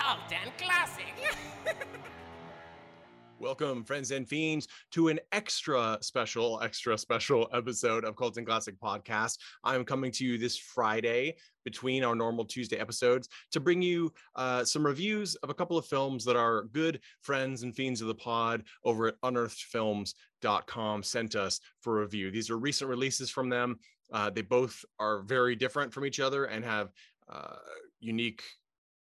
To Cult and Classic. Welcome, friends and fiends, to an extra special, extra special episode of Cult and Classic Podcast. I'm coming to you this Friday between our normal Tuesday episodes to bring you uh, some reviews of a couple of films that our good friends and fiends of the pod over at unearthedfilms.com sent us for review. These are recent releases from them. Uh, they both are very different from each other and have uh, unique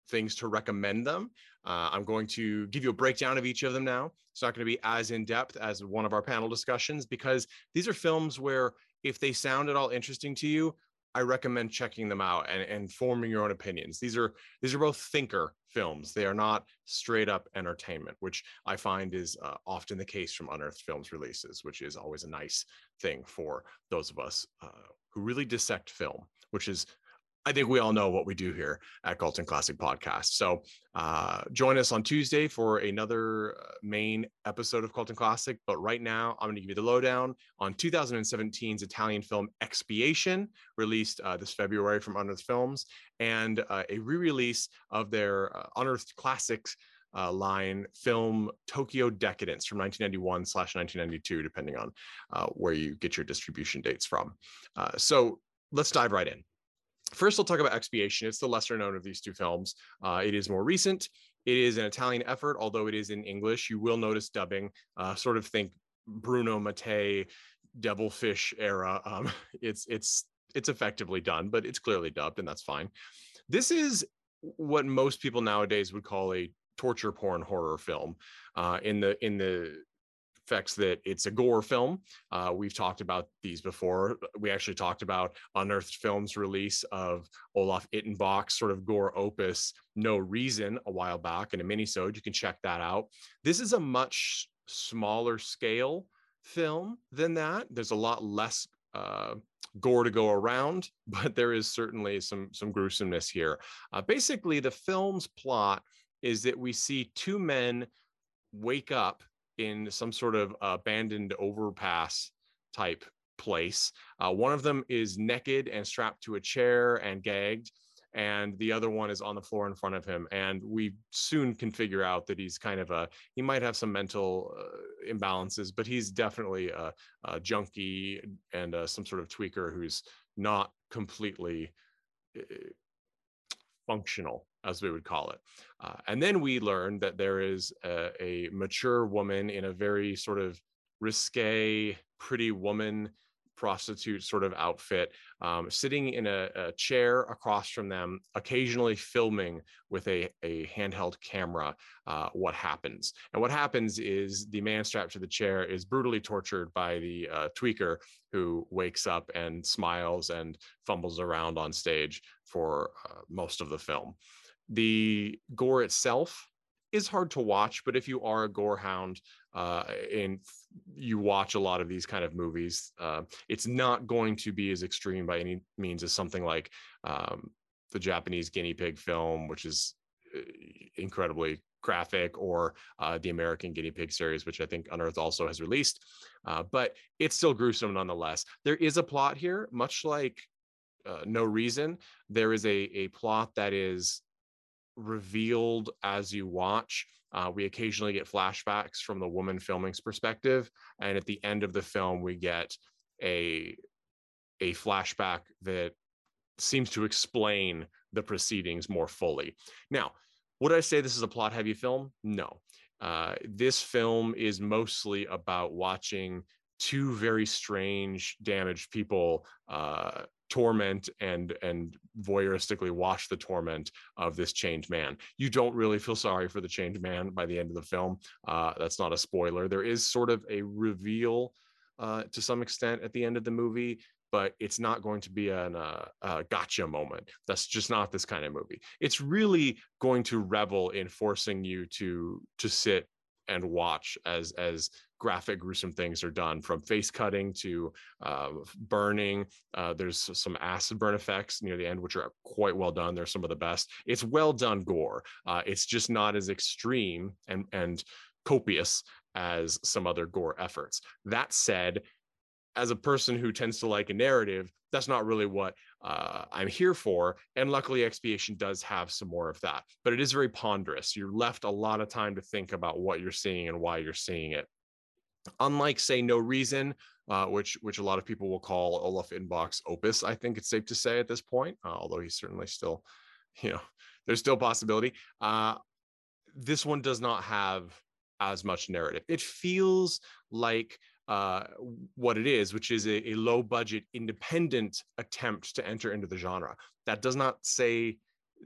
things to recommend them. Uh, I'm going to give you a breakdown of each of them now. It's not going to be as in depth as one of our panel discussions because these are films where if they sound at all interesting to you, I recommend checking them out and, and forming your own opinions. These are these are both thinker films. They are not straight up entertainment, which I find is uh, often the case from unearthed films releases, which is always a nice thing for those of us uh, who really dissect film, which is I think we all know what we do here at Cult and Classic Podcast. So uh, join us on Tuesday for another uh, main episode of Cult and Classic. But right now, I'm going to give you the lowdown on 2017's Italian film Expiation, released uh, this February from Unearthed Films, and uh, a re release of their uh, Unearthed Classics. Uh, line film Tokyo Decadence from 1991 slash 1992, depending on where you get your distribution dates from. so let's dive right in. First, I'll talk about Expiation. It's the lesser known of these two films. Uh, it is more recent. It is an Italian effort, although it is in English. You will notice dubbing, uh, sort of think Bruno Mattei, Devilfish era. Um, it's it's it's effectively done, but it's clearly dubbed, and that's fine. This is what most people nowadays would call a torture porn horror film. Uh, in the in the effects that it's a gore film. Uh, we've talked about these before. We actually talked about Unearthed Films' release of Olaf Ittenbach's sort of gore opus, No Reason, a while back in a minisode. You can check that out. This is a much smaller scale film than that. There's a lot less uh, gore to go around, but there is certainly some some gruesomeness here. Uh, basically, the film's plot is that we see two men wake up in some sort of abandoned overpass type place. Uh, one of them is naked and strapped to a chair and gagged, and the other one is on the floor in front of him. And we soon can figure out that he's kind of a he might have some mental uh, imbalances, but he's definitely a, a junkie and uh, some sort of tweaker who's not completely uh, functional as we would call it. Uh, and then we learned that there is a, a, mature woman in a very sort of risque, pretty woman prostitute sort of outfit, um, sitting in a, a, chair across from them, occasionally filming with a, a handheld camera uh, what happens. And what happens is the man strapped to the chair is brutally tortured by the uh, tweaker who wakes up and smiles and fumbles around on stage for uh, most of the film. The gore itself is hard to watch, but if you are a gore hound uh, and you watch a lot of these kind of movies, uh, it's not going to be as extreme by any means as something like um, the Japanese guinea pig film, which is uh, incredibly graphic, or uh, the American guinea pig series, which I think Unearth also has released. Uh, but it's still gruesome nonetheless. There is a plot here, much like uh, No Reason. There is a a plot that is revealed as you watch. Uh, we occasionally get flashbacks from the woman filming's perspective. And at the end of the film, we get a a flashback that seems to explain the proceedings more fully. Now, would I say this is a plot heavy film? No. Uh, this film is mostly about watching two very strange, damaged people uh, torment and and voyeuristically watch the torment of this changed man. You don't really feel sorry for the changed man by the end of the film. Uh, that's not a spoiler. There is sort of a reveal uh, to some extent at the end of the movie but it's not going to be an uh, uh, gotcha moment. That's just not this kind of movie. It's really going to revel in forcing you to to sit and watch as as graphic gruesome things are done from face cutting to uh, burning uh, there's some acid burn effects near the end which are quite well done they're some of the best it's well done gore uh, it's just not as extreme and and copious as some other gore efforts that said as a person who tends to like a narrative, that's not really what uh, I'm here for. And luckily, Expiation does have some more of that, but it is very ponderous. You're left a lot of time to think about what you're seeing and why you're seeing it. Unlike, say, No Reason, uh, which which a lot of people will call Olaf Ittenbach's opus, I think it's safe to say at this point, uh, although he's certainly still, you know, there's still possibility. Uh, this one does not have as much narrative. It feels like uh, what it is, which is a, a, low budget independent attempt to enter into the genre. That does not say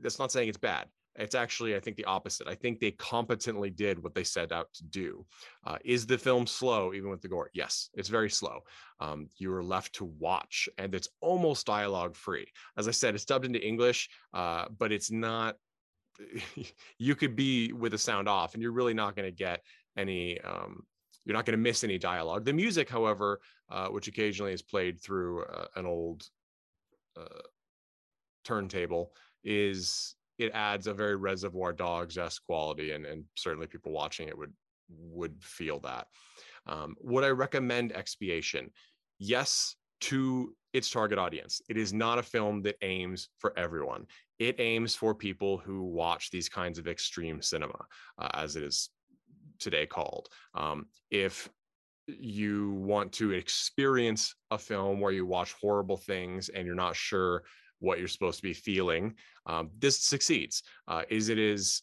that's not saying it's bad. It's actually, I think, the opposite. I think they competently did what they set out to do. Uh, is the film slow, even with the gore? Yes, it's very slow. Um, you are left to watch, and it's almost dialogue free. As I said, it's dubbed into English, uh, but it's not. you could be with the sound off, and you're really not going to get any um, you're not going to miss any dialogue. The music, however, uh, which occasionally is played through uh, an old uh, turntable, is it adds a very Reservoir Dogs esque quality, and and certainly people watching it would would feel that. Um, would I recommend Expiation? Yes, to its target audience. It is not a film that aims for everyone. It aims for people who watch these kinds of extreme cinema, uh, as it is today called. Um, if you want to experience a film where you watch horrible things and you're not sure what you're supposed to be feeling, um, this succeeds. Uh, is it is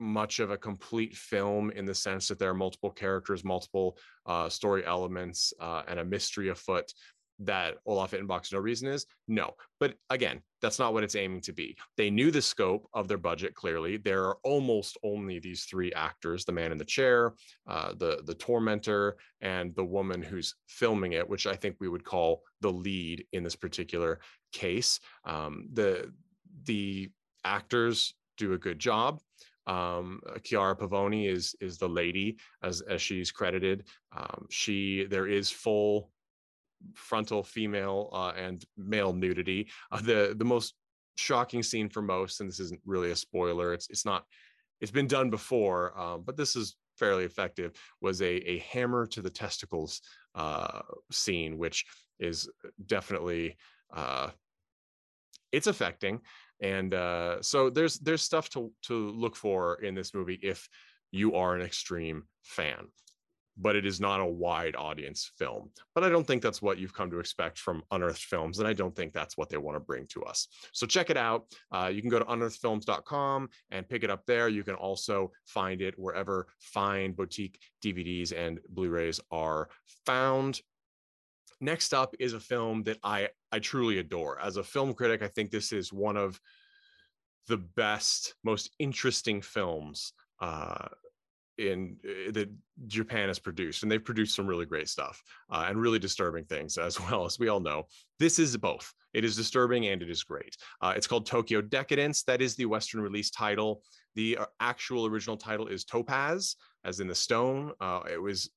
much of a complete film in the sense that there are multiple characters, multiple uh, story elements, uh, and a mystery afoot that Olaf Ittenbach's No Reason is? No. But again, that's not what it's aiming to be. They knew the scope of their budget clearly. There are almost only these three actors: the man in the chair, uh, the the tormentor, and the woman who's filming it, which I think we would call the lead in this particular case. Um, the the actors do a good job. Um, Chiara Pavoni is is the lady as as she's credited. Um, she there is full frontal female uh, and male nudity. Uh, the the most shocking scene for most, and this isn't really a spoiler. It's it's not. It's been done before, um, but this is fairly effective. Was a a hammer to the testicles uh, scene, which is definitely uh, it's affecting. And uh, so there's there's stuff to to look for in this movie if you are an extreme fan but it is not a wide audience film. But I don't think that's what you've come to expect from Unearthed Films, and I don't think that's what they want to bring to us. So check it out. Uh, you can go to unearthedfilms.com and pick it up there. You can also find it wherever fine boutique DVDs and Blu-rays are found. Next up is a film that I I truly adore. As a film critic, I think this is one of the best, most interesting films uh, in uh, that Japan has produced, and they've produced some really great stuff uh, and really disturbing things as well as we all know. This is both. It is disturbing and it is great. Uh, it's called Tokyo Decadence. That is the Western release title. The uh, actual original title is Topaz, as in the stone. Uh, it was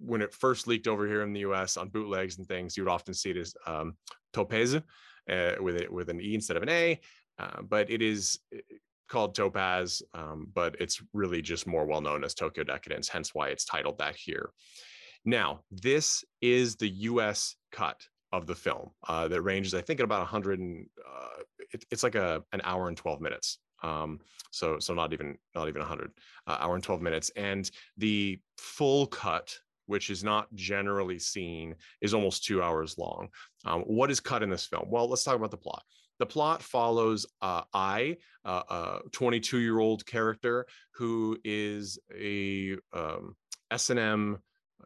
when it first leaked over here in the U.S. on bootlegs and things. You would often see it as um, Topaz uh, with it with an e instead of an a. but it is called Topaz, um, but it's really just more well known as Tokyo Decadence, hence why it's titled that here. Now, this is the US cut of the film uh, that ranges, I think, at about 100 and uh, it, it's like a an hour and 12 minutes. Um, so so not even not even 100 uh, hour and 12 minutes, and the full cut which is not generally seen, is almost two hours long. Um, what is cut in this film? Well, let's talk about the plot. The plot follows uh, Ai, uh, a 22 year old character who is a um, S&M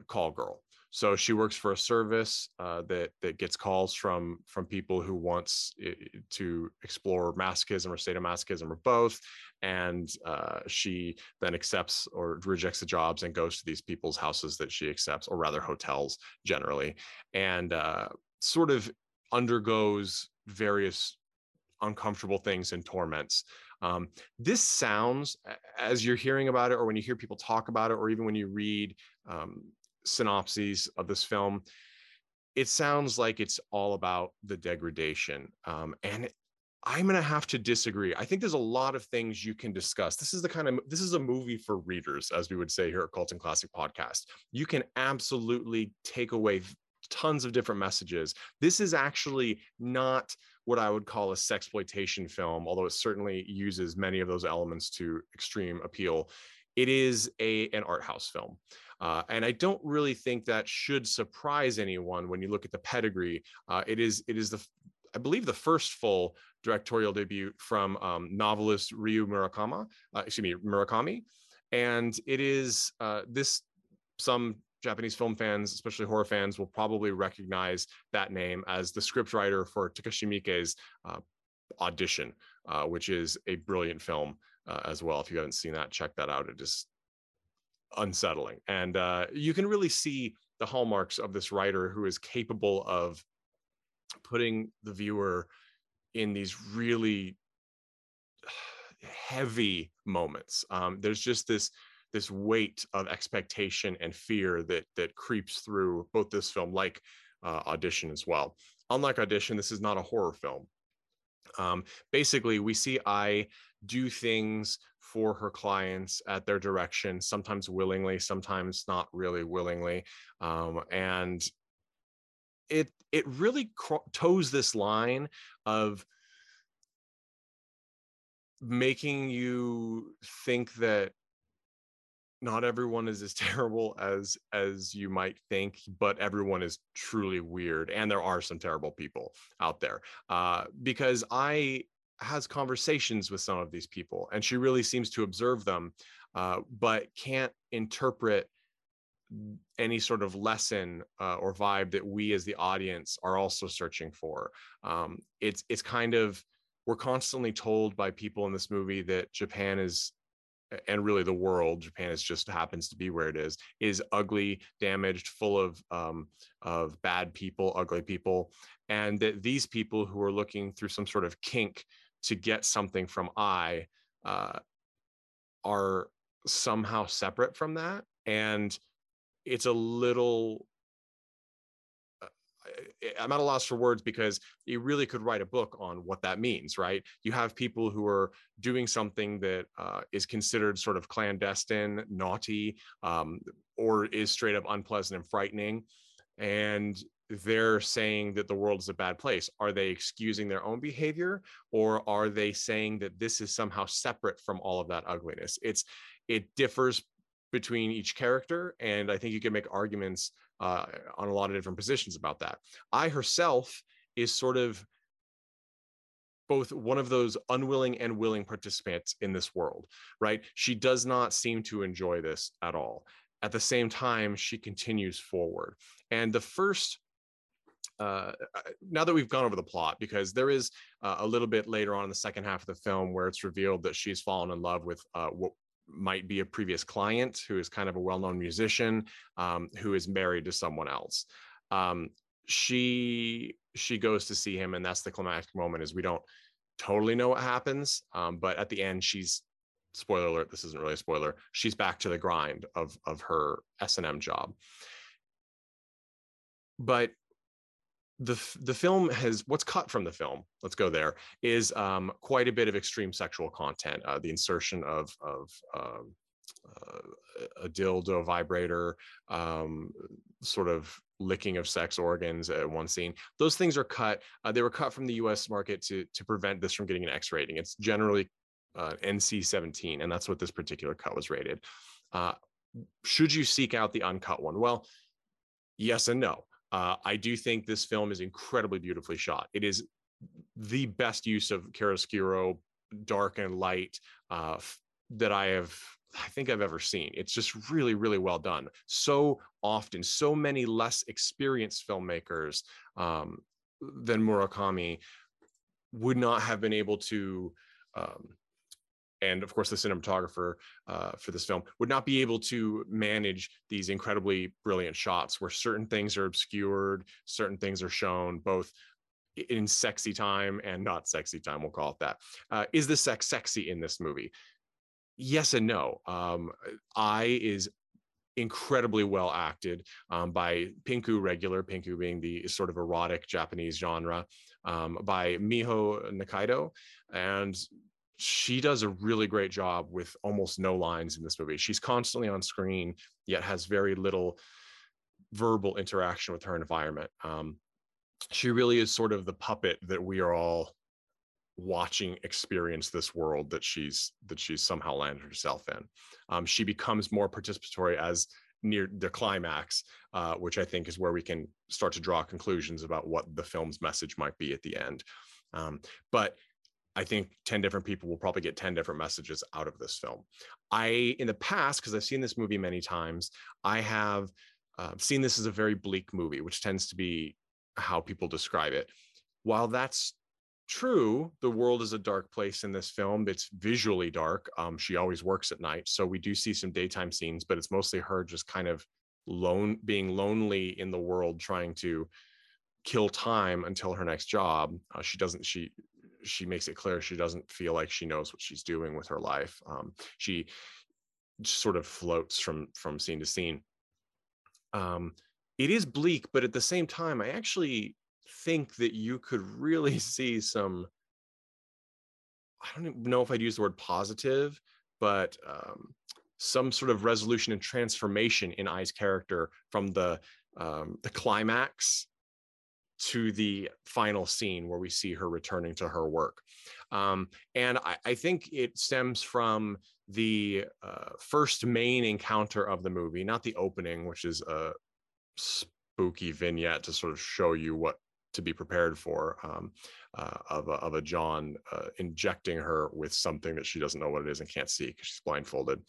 call girl. So she works for a service uh, that that gets calls from from people who wants to explore masochism or sadomasochism or both, and uh, she then accepts or rejects the jobs and goes to these people's houses that she accepts, or rather hotels generally, and uh, sort of undergoes various uncomfortable things and torments. Um, this sounds, as you're hearing about it, or when you hear people talk about it, or even when you read um, synopses of this film, it sounds like it's all about the degradation. Um, and I'm going to have to disagree. I think there's a lot of things you can discuss. This is the kind of this is a movie for readers, as we would say here at Cult and Classic Podcast. You can absolutely take away tons of different messages. This is actually not what I would call a sexploitation film, although it certainly uses many of those elements to extreme appeal. It is a an art house film. Uh, and I don't really think that should surprise anyone when you look at the pedigree. Uh, it is it is the I believe the first full directorial debut from um, novelist Ryu Murakami. Uh, excuse me, Murakami, and it is uh, this some Japanese film fans, especially horror fans, will probably recognize that name as the scriptwriter for Takashi Miike's uh, Audition, uh, which is a brilliant film uh, as well. If you haven't seen that, check that out. It is unsettling, and uh, you can really see the hallmarks of this writer who is capable of putting the viewer in these really heavy moments. Um, there's just this this weight of expectation and fear that that creeps through both this film like uh, audition as well. Unlike audition this is not a horror film. Um, basically we see Ai do things for her clients at their direction sometimes willingly sometimes not really willingly. Um, and it it really cro- toes this line of making you think that not everyone is as terrible as as you might think but everyone is truly weird and there are some terrible people out there uh, because Ai has conversations with some of these people and she really seems to observe them uh, but can't interpret any sort of lesson uh, or vibe that we as the audience are also searching for um, it's it's kind of we're constantly told by people in this movie that japan is and really the world japan is just happens to be where it is is ugly damaged full of um, of bad people ugly people and that these people who are looking through some sort of kink to get something from Ai uh, are somehow separate from that and it's a little I'm at a loss for words because you really could write a book on what that means, right? You have people who are doing something that uh, is considered sort of clandestine, naughty, um, or is straight up unpleasant and frightening. And they're saying that the world is a bad place. Are they excusing their own behavior or are they saying that this is somehow separate from all of that ugliness? It's it differs between each character and I think you can make arguments uh, on a lot of different positions about that. Ai herself is sort of both one of those unwilling and willing participants in this world, right? She does not seem to enjoy this at all. At the same time, she continues forward. And the first uh, now that we've gone over the plot, because there is uh, a little bit later on in the second half of the film where it's revealed that she's fallen in love with uh, what might be a previous client who is kind of a well-known musician um, who is married to someone else. Um, she she goes to see him and that's the climactic moment is we don't totally know what happens um, but at the end she's spoiler alert this isn't really a spoiler she's back to the grind of of her s&m job. But the the film has what's cut from the film let's go there is um, quite a bit of extreme sexual content uh, the insertion of of um, uh, a dildo vibrator um, sort of licking of sex organs at one scene those things are cut uh, they were cut from the us market to to prevent this from getting an x rating it's generally uh, nc 17 and that's what this particular cut was rated uh, should you seek out the uncut one? Well, yes and no. Uh, I do think this film is incredibly beautifully shot. It is the best use of chiaroscuro, dark and light, uh, f- that I have I think I've ever seen. It's just really, really well done. So often, so many less experienced filmmakers um, than Murakami would not have been able to um, and of course the cinematographer uh, for this film would not be able to manage these incredibly brilliant shots where certain things are obscured certain things are shown both in sexy time and not sexy time we'll call it that. Uh, is the sex sexy in this movie yes and no um, Ai is incredibly well acted um, by Pinku Regular, Pinku being the sort of erotic Japanese genre, um, by Miho Nakaido. And she does a really great job with almost no lines in this movie. She's constantly on screen, yet has very little verbal interaction with her environment. Um, she really is sort of the puppet that we are all watching experience this world that she's that she's somehow landed herself in. Um, she becomes more participatory as near the climax, uh, which I think is where we can start to draw conclusions about what the film's message might be at the end. Um, but I think 10 different people will probably get 10 different messages out of this film. I, in the past, because I've seen this movie many times, I have uh, seen this as a very bleak movie, which tends to be how people describe it. While that's true, the world is a dark place in this film. It's visually dark. Um, she always works at night. So we do see some daytime scenes, but it's mostly her just kind of lone, being lonely in the world, trying to kill time until her next job. Uh, she doesn't, she, she makes it clear she doesn't feel like she knows what she's doing with her life. Um, she sort of floats from from scene to scene. Um, it is bleak, but at the same time, I actually think that you could really see some. I don't know if I'd use the word positive, but um, some sort of resolution and transformation in Ai's character from the um, the climax to the final scene where we see her returning to her work. Um, and I, I, think it stems from the uh, first main encounter of the movie, not the opening, which is a spooky vignette to sort of show you what to be prepared for um, uh, of, a, of a John uh, injecting her with something that she doesn't know what it is and can't see because she's blindfolded.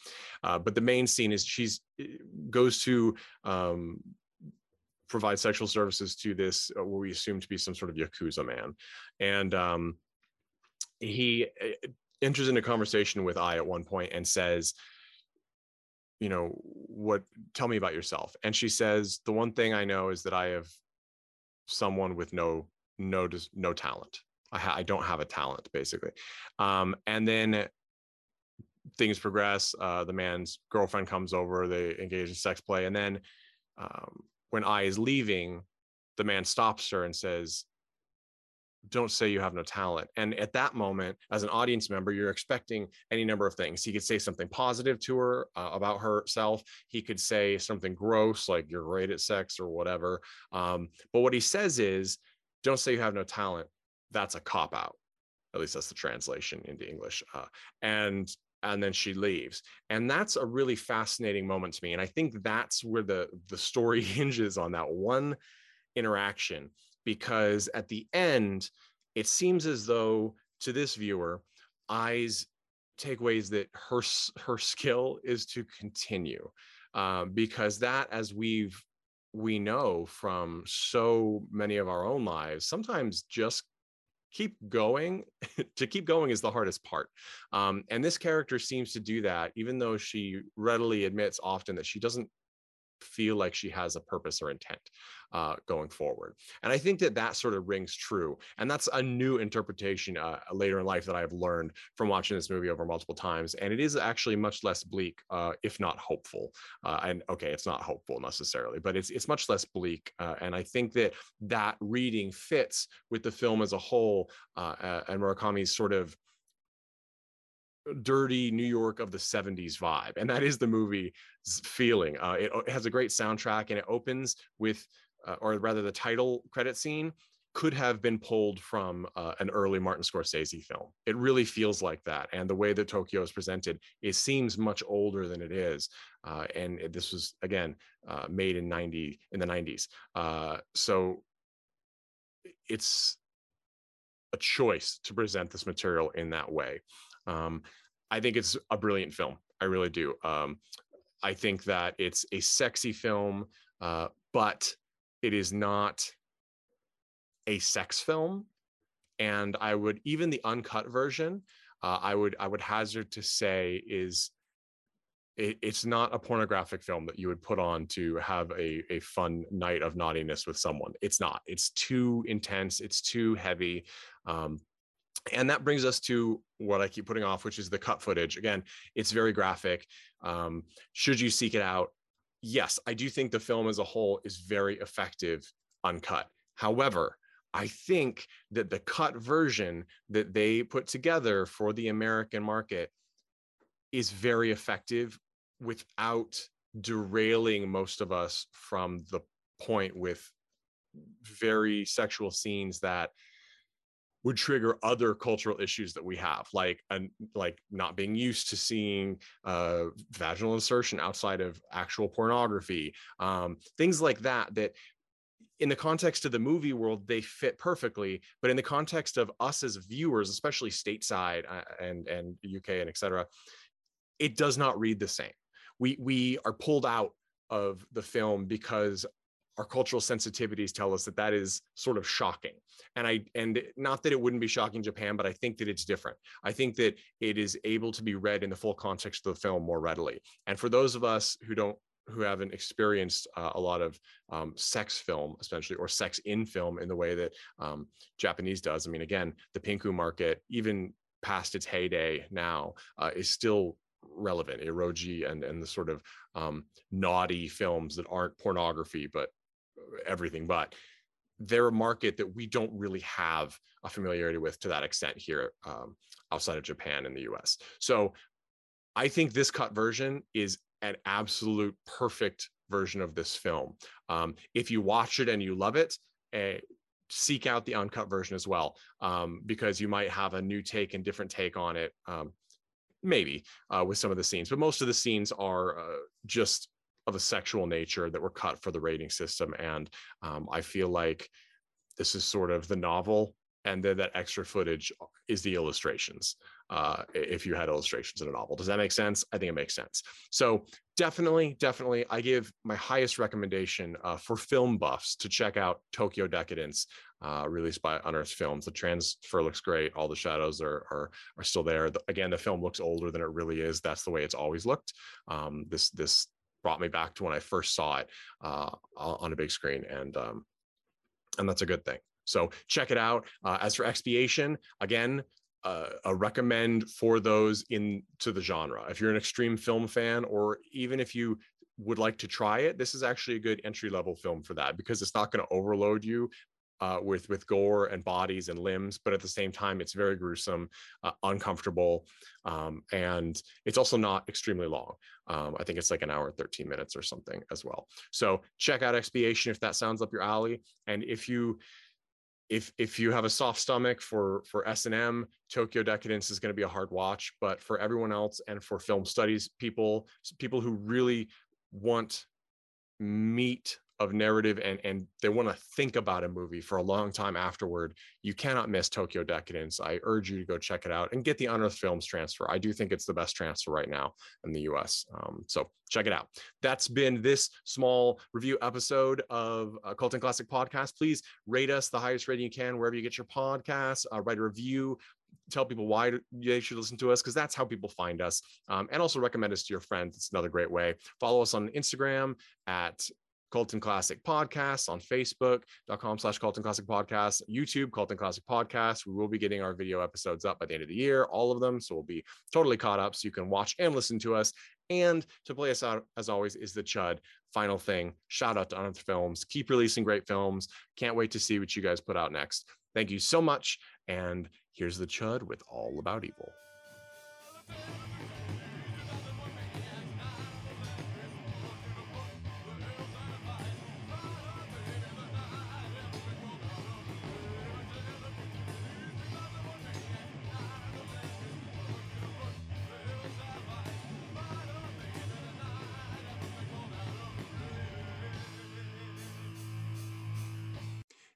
Uh, but the main scene is she's eh, goes to um, provide sexual services to this uh, what we assume to be some sort of yakuza man, and um, he uh, enters into conversation with Ai at one point and says, "You know what? Tell me about yourself." And she says, "The one thing I know is that I have someone with no no no talent. I, ha- I don't have a talent, basically." Um, and then things progress. Uh, the man's girlfriend comes over. They engage in sex play, and then um, when Ai is leaving, the man stops her and says, don't say you have no talent. And at that moment, as an audience member, you're expecting any number of things. He could say something positive to her uh, about herself. He could say something gross, like you're great at sex or whatever. Um, but what he says is, don't say you have no talent. That's a cop out. At least that's the translation into English. Uh, and and then she leaves. And that's a really fascinating moment to me. And i think that's where the the story hinges on that one interaction because at the end it seems as though to this viewer Ai's takeaways that her her skill is to continue um, because that as we've we know from so many of our own lives sometimes just keep going to keep going is the hardest part. Um, and this character seems to do that even though she readily admits often that she doesn't feel like she has a purpose or intent uh, going forward. And I think that that sort of rings true. And that's a new interpretation uh, later in life that I've learned from watching this movie over multiple times. And it is actually much less bleak, uh, if not hopeful. Uh, and okay, it's not hopeful necessarily, but it's it's much less bleak. Uh, and I think that that reading fits with the film as a whole uh, and Murakami's sort of dirty New York of the 70s vibe. And that is the movie's feeling. Uh, it, it, has a great soundtrack and it opens with, uh, or rather, the title credit scene could have been pulled from uh, an early Martin Scorsese film. It really feels like that, and the way that Tokyo is presented, it seems much older than it is. Uh, and it, this was again uh, made in ninety in the nineties, uh, so it's a choice to present this material in that way. Um, I think it's a brilliant film. I really do. Um, I think that it's a sexy film, uh, but it is not a sex film. And I would even the uncut version, uh, I would I would hazard to say is it, it's not a pornographic film that you would put on to have a, a fun night of naughtiness with someone. It's not. It's too intense. It's too heavy. Um, and that brings us to what I keep putting off, which is the cut footage. Again, it's very graphic. Um, should you seek it out? Yes, I do think the film as a whole is very effective uncut. However, I think that the cut version that they put together for the American market is very effective without derailing most of us from the point with very sexual scenes that would trigger other cultural issues that we have like and like not being used to seeing uh, vaginal insertion outside of actual pornography um, things like that that in the context of the movie world they fit perfectly but in the context of us as viewers especially stateside uh, and and uk and etc it does not read the same. We we are pulled out of the film because our cultural sensitivities tell us that that is sort of shocking and i and not that it wouldn't be shocking japan but i think that it's different i think that it is able to be read in the full context of the film more readily and for those of us who don't who haven't experienced uh, a lot of um, sex film, especially or sex in film in the way that um, Japanese does. I mean, again, the pinku market, even past its heyday now, uh, is still relevant. Eroji and and the sort of um, naughty films that aren't pornography, but everything but they're a market that we don't really have a familiarity with to that extent here um, outside of Japan and the US. So I think this cut version is an absolute perfect version of this film. Um, if you watch it and you love it, uh, seek out the uncut version as well, um, because you might have a new take and different take on it. Um, maybe uh, with some of the scenes, but most of the scenes are uh, just of a sexual nature that were cut for the rating system. And um, I feel like this is sort of the novel, and then that extra footage is the illustrations. Uh, if you had illustrations in a novel, does that make sense? I think it makes sense. So definitely, definitely, I give my highest recommendation uh, for film buffs to check out Tokyo Decadence, uh, released by Unearthed Films. The transfer looks great. All the shadows are are, are still there. The, again, the film looks older than it really is. That's the way it's always looked. Um, this this brought me back to when I first saw it uh, on a big screen, and um, and that's a good thing. So check it out. Uh, as for expiation, again, uh, a recommend for those into the genre. If you're an extreme film fan, or even if you would like to try it, this is actually a good entry level film for that because it's not going to overload you uh, with with gore and bodies and limbs, but at the same time, it's very gruesome, uh, uncomfortable, um, and it's also not extremely long. Um, I think it's like an hour and 13 minutes or something as well. So check out Expiation if that sounds up your alley, and if you if if you have a soft stomach for for S&M, Tokyo Decadence is going to be a hard watch, but for everyone else and for film studies people, people who really want meat of narrative and and they want to think about a movie for a long time afterward you cannot miss tokyo decadence. I urge you to go check it out and get the unearthed films transfer. I do think it's the best transfer right now in the us um, so check it out. That's been this small review episode of uh, cult and classic podcast. Please rate us the highest rating you can wherever you get your podcasts uh, write a review tell people why they should listen to us because that's how people find us um, and also recommend us to your friends. It's another great way. Follow us on instagram at Cult and Classic Podcast on Facebook.com slash Cult and Classic Podcast, YouTube, Cult and Classic Podcast. We will be getting our video episodes up by the end of the year, all of them. So we'll be totally caught up so you can watch and listen to us. And to play us out, as always, is the Chud. Final thing shout out to Unearthed Films. Keep releasing great films. Can't wait to see what you guys put out next. Thank you so much. And here's the Chud with All About Evil.